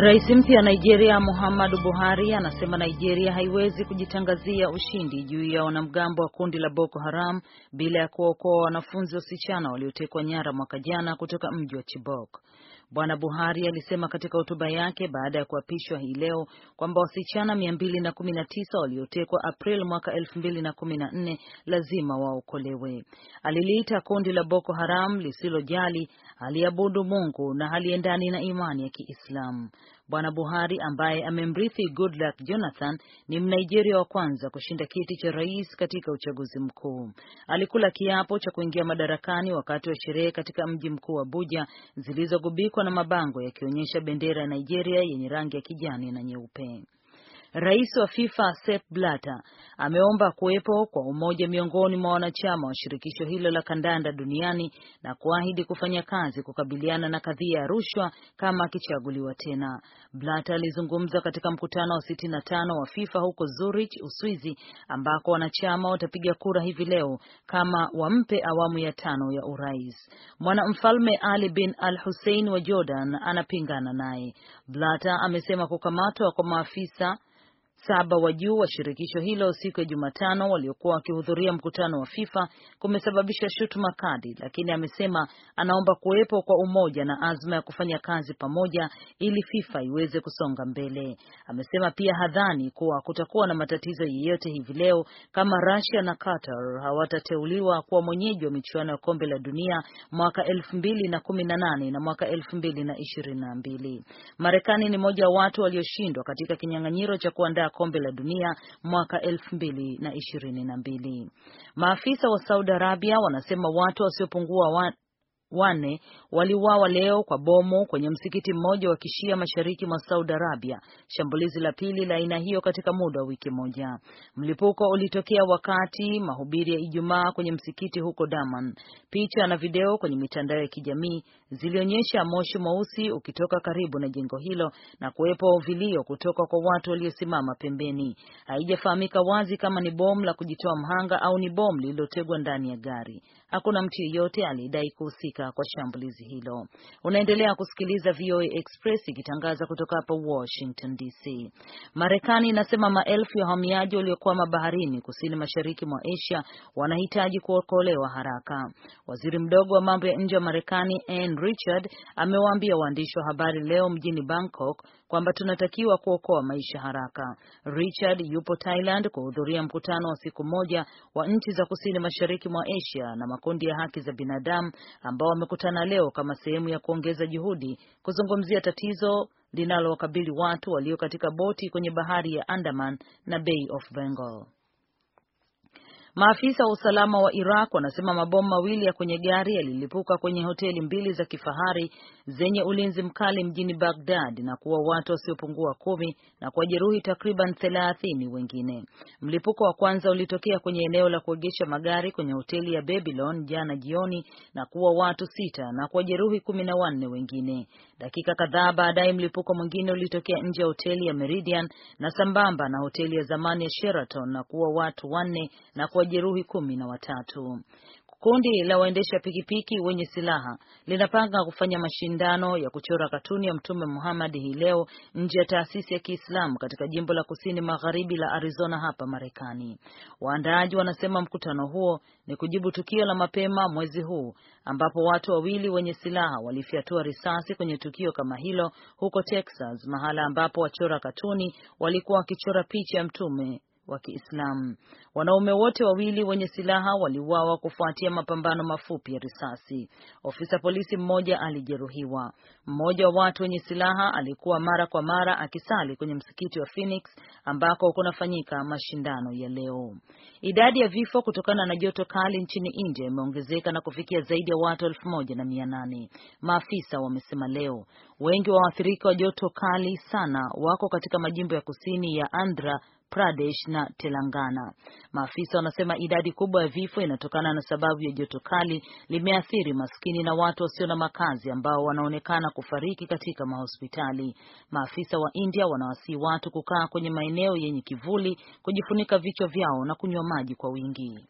Rais mpya wa Nigeria Muhammadu Buhari anasema Nigeria haiwezi kujitangazia ushindi juu ya wanamgambo wa kundi la Boko Haram bila ya kuwaokoa wanafunzi wasichana waliotekwa nyara mwaka jana kutoka mji wa Chibok. Bwana Buhari alisema katika hotuba yake baada ya kuapishwa hii leo kwamba wasichana 219 waliotekwa April mwaka 2014 lazima waokolewe. Aliliita kundi la Boko Haram lisilojali, haliabudu Mungu na haliendani na imani ya Kiislamu. Bwana Buhari ambaye amemrithi Goodluck Jonathan ni Mnigeria wa kwanza kushinda kiti cha rais katika uchaguzi mkuu. Alikula kiapo cha kuingia madarakani wakati wa sherehe katika mji mkuu Abuja zilizogubikwa na mabango yakionyesha bendera ya Nigeria yenye rangi ya kijani na nyeupe. Rais wa FIFA Sepp Blatter ameomba kuwepo kwa umoja miongoni mwa wanachama wa shirikisho hilo la kandanda duniani na kuahidi kufanya kazi kukabiliana na kadhia ya rushwa kama akichaguliwa tena. Blatter alizungumza katika mkutano wa 65 wa FIFA huko Zurich, Uswizi, ambako wanachama watapiga kura hivi leo kama wampe awamu ya tano ya urais. Mwanamfalme Ali bin Al Hussein wa Jordan anapingana naye. Blatter amesema kukamatwa kwa maafisa saba wa juu wa shirikisho hilo siku ya Jumatano waliokuwa wakihudhuria mkutano wa FIFA kumesababisha shutuma kali, lakini amesema anaomba kuwepo kwa umoja na azma ya kufanya kazi pamoja ili FIFA iweze kusonga mbele. Amesema pia hadhani kuwa kutakuwa na matatizo yeyote hivi leo kama Russia na Qatar hawatateuliwa kuwa mwenyeji wa michuano ya kombe la dunia mwaka elfu mbili na kumi na mwaka elfu mbili na ishirini na mbili. Marekani ni moja wa watu walioshindwa katika kinyang'anyiro cha kuandaa kombe la dunia mwaka elfu mbili na ishirini na mbili. Maafisa wa Saudi Arabia wanasema watu wasiopungua wa wanne waliuawa leo kwa bomu kwenye msikiti mmoja wa kishia mashariki mwa Saudi Arabia, shambulizi la pili la aina hiyo katika muda wa wiki moja. Mlipuko ulitokea wakati mahubiri ya Ijumaa kwenye msikiti huko Daman. Picha na video kwenye mitandao ya kijamii zilionyesha moshi mweusi ukitoka karibu na jengo hilo na kuwepo vilio kutoka kwa watu waliosimama pembeni. Haijafahamika wazi kama ni bomu la kujitoa mhanga au ni bomu lililotegwa ndani ya gari. Hakuna mtu yeyote alidai kuhusika kwa shambulizi hilo. Unaendelea kusikiliza VOA Express ikitangaza kutoka hapa Washington DC. Marekani inasema maelfu ya wahamiaji waliokwama baharini kusini mashariki mwa Asia wanahitaji kuokolewa haraka. Waziri mdogo wa mambo ya nje wa Marekani Ann Richard amewaambia waandishi wa habari leo mjini Bangkok kwamba tunatakiwa kuokoa maisha haraka. Richard yupo Thailand kuhudhuria mkutano wa siku moja wa nchi za kusini mashariki mwa Asia na makundi ya haki za binadamu ambao wamekutana leo kama sehemu ya kuongeza juhudi kuzungumzia tatizo linalowakabili watu walio katika boti kwenye bahari ya Andaman na Bay of Bengal. Maafisa wa usalama wa Iraq wanasema mabomu mawili ya kwenye gari yalilipuka kwenye hoteli mbili za kifahari zenye ulinzi mkali mjini Baghdad na kuwa watu wasiopungua kumi na kuwajeruhi takriban thelathini wengine. Mlipuko wa kwanza ulitokea kwenye eneo la kuegesha magari kwenye hoteli ya Babylon jana jioni na kuwa watu sita na kuwajeruhi kumi na wanne wengine. Dakika kadhaa baadaye mlipuko mwingine ulitokea nje ya hoteli ya Meridian na sambamba na hoteli ya zamani ya Sheraton na kuwa watu wanne na kuwajeruhi kumi na watatu. Kundi la waendesha pikipiki wenye silaha linapanga kufanya mashindano ya kuchora katuni ya Mtume Muhammad hii leo nje ya taasisi ya Kiislamu katika jimbo la kusini magharibi la Arizona hapa Marekani. Waandaaji wanasema mkutano huo ni kujibu tukio la mapema mwezi huu ambapo watu wawili wenye silaha walifyatua risasi kwenye tukio kama hilo huko Texas, mahala ambapo wachora katuni walikuwa wakichora picha ya Mtume wa Kiislamu. Wanaume wote wawili wenye silaha waliuawa kufuatia mapambano mafupi ya risasi. Ofisa polisi mmoja alijeruhiwa. Mmoja wa watu wenye silaha alikuwa mara kwa mara akisali kwenye msikiti wa Phoenix ambako kunafanyika mashindano ya leo. Idadi ya vifo kutokana na joto kali nchini India imeongezeka na kufikia zaidi ya watu elfu moja na mia nane, maafisa wamesema leo. Wengi wa waathirika wa joto kali sana wako katika majimbo ya kusini ya Andhra Pradesh na Telangana. Maafisa wanasema idadi kubwa ya vifo inatokana na sababu ya joto kali limeathiri maskini na watu wasio na makazi ambao wanaonekana kufariki katika mahospitali. Maafisa wa India wanawasii watu kukaa kwenye maeneo yenye kivuli, kujifunika vichwa vyao na kunywa maji kwa wingi.